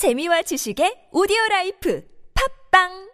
재미와 지식의 오디오 라이프. 팝빵!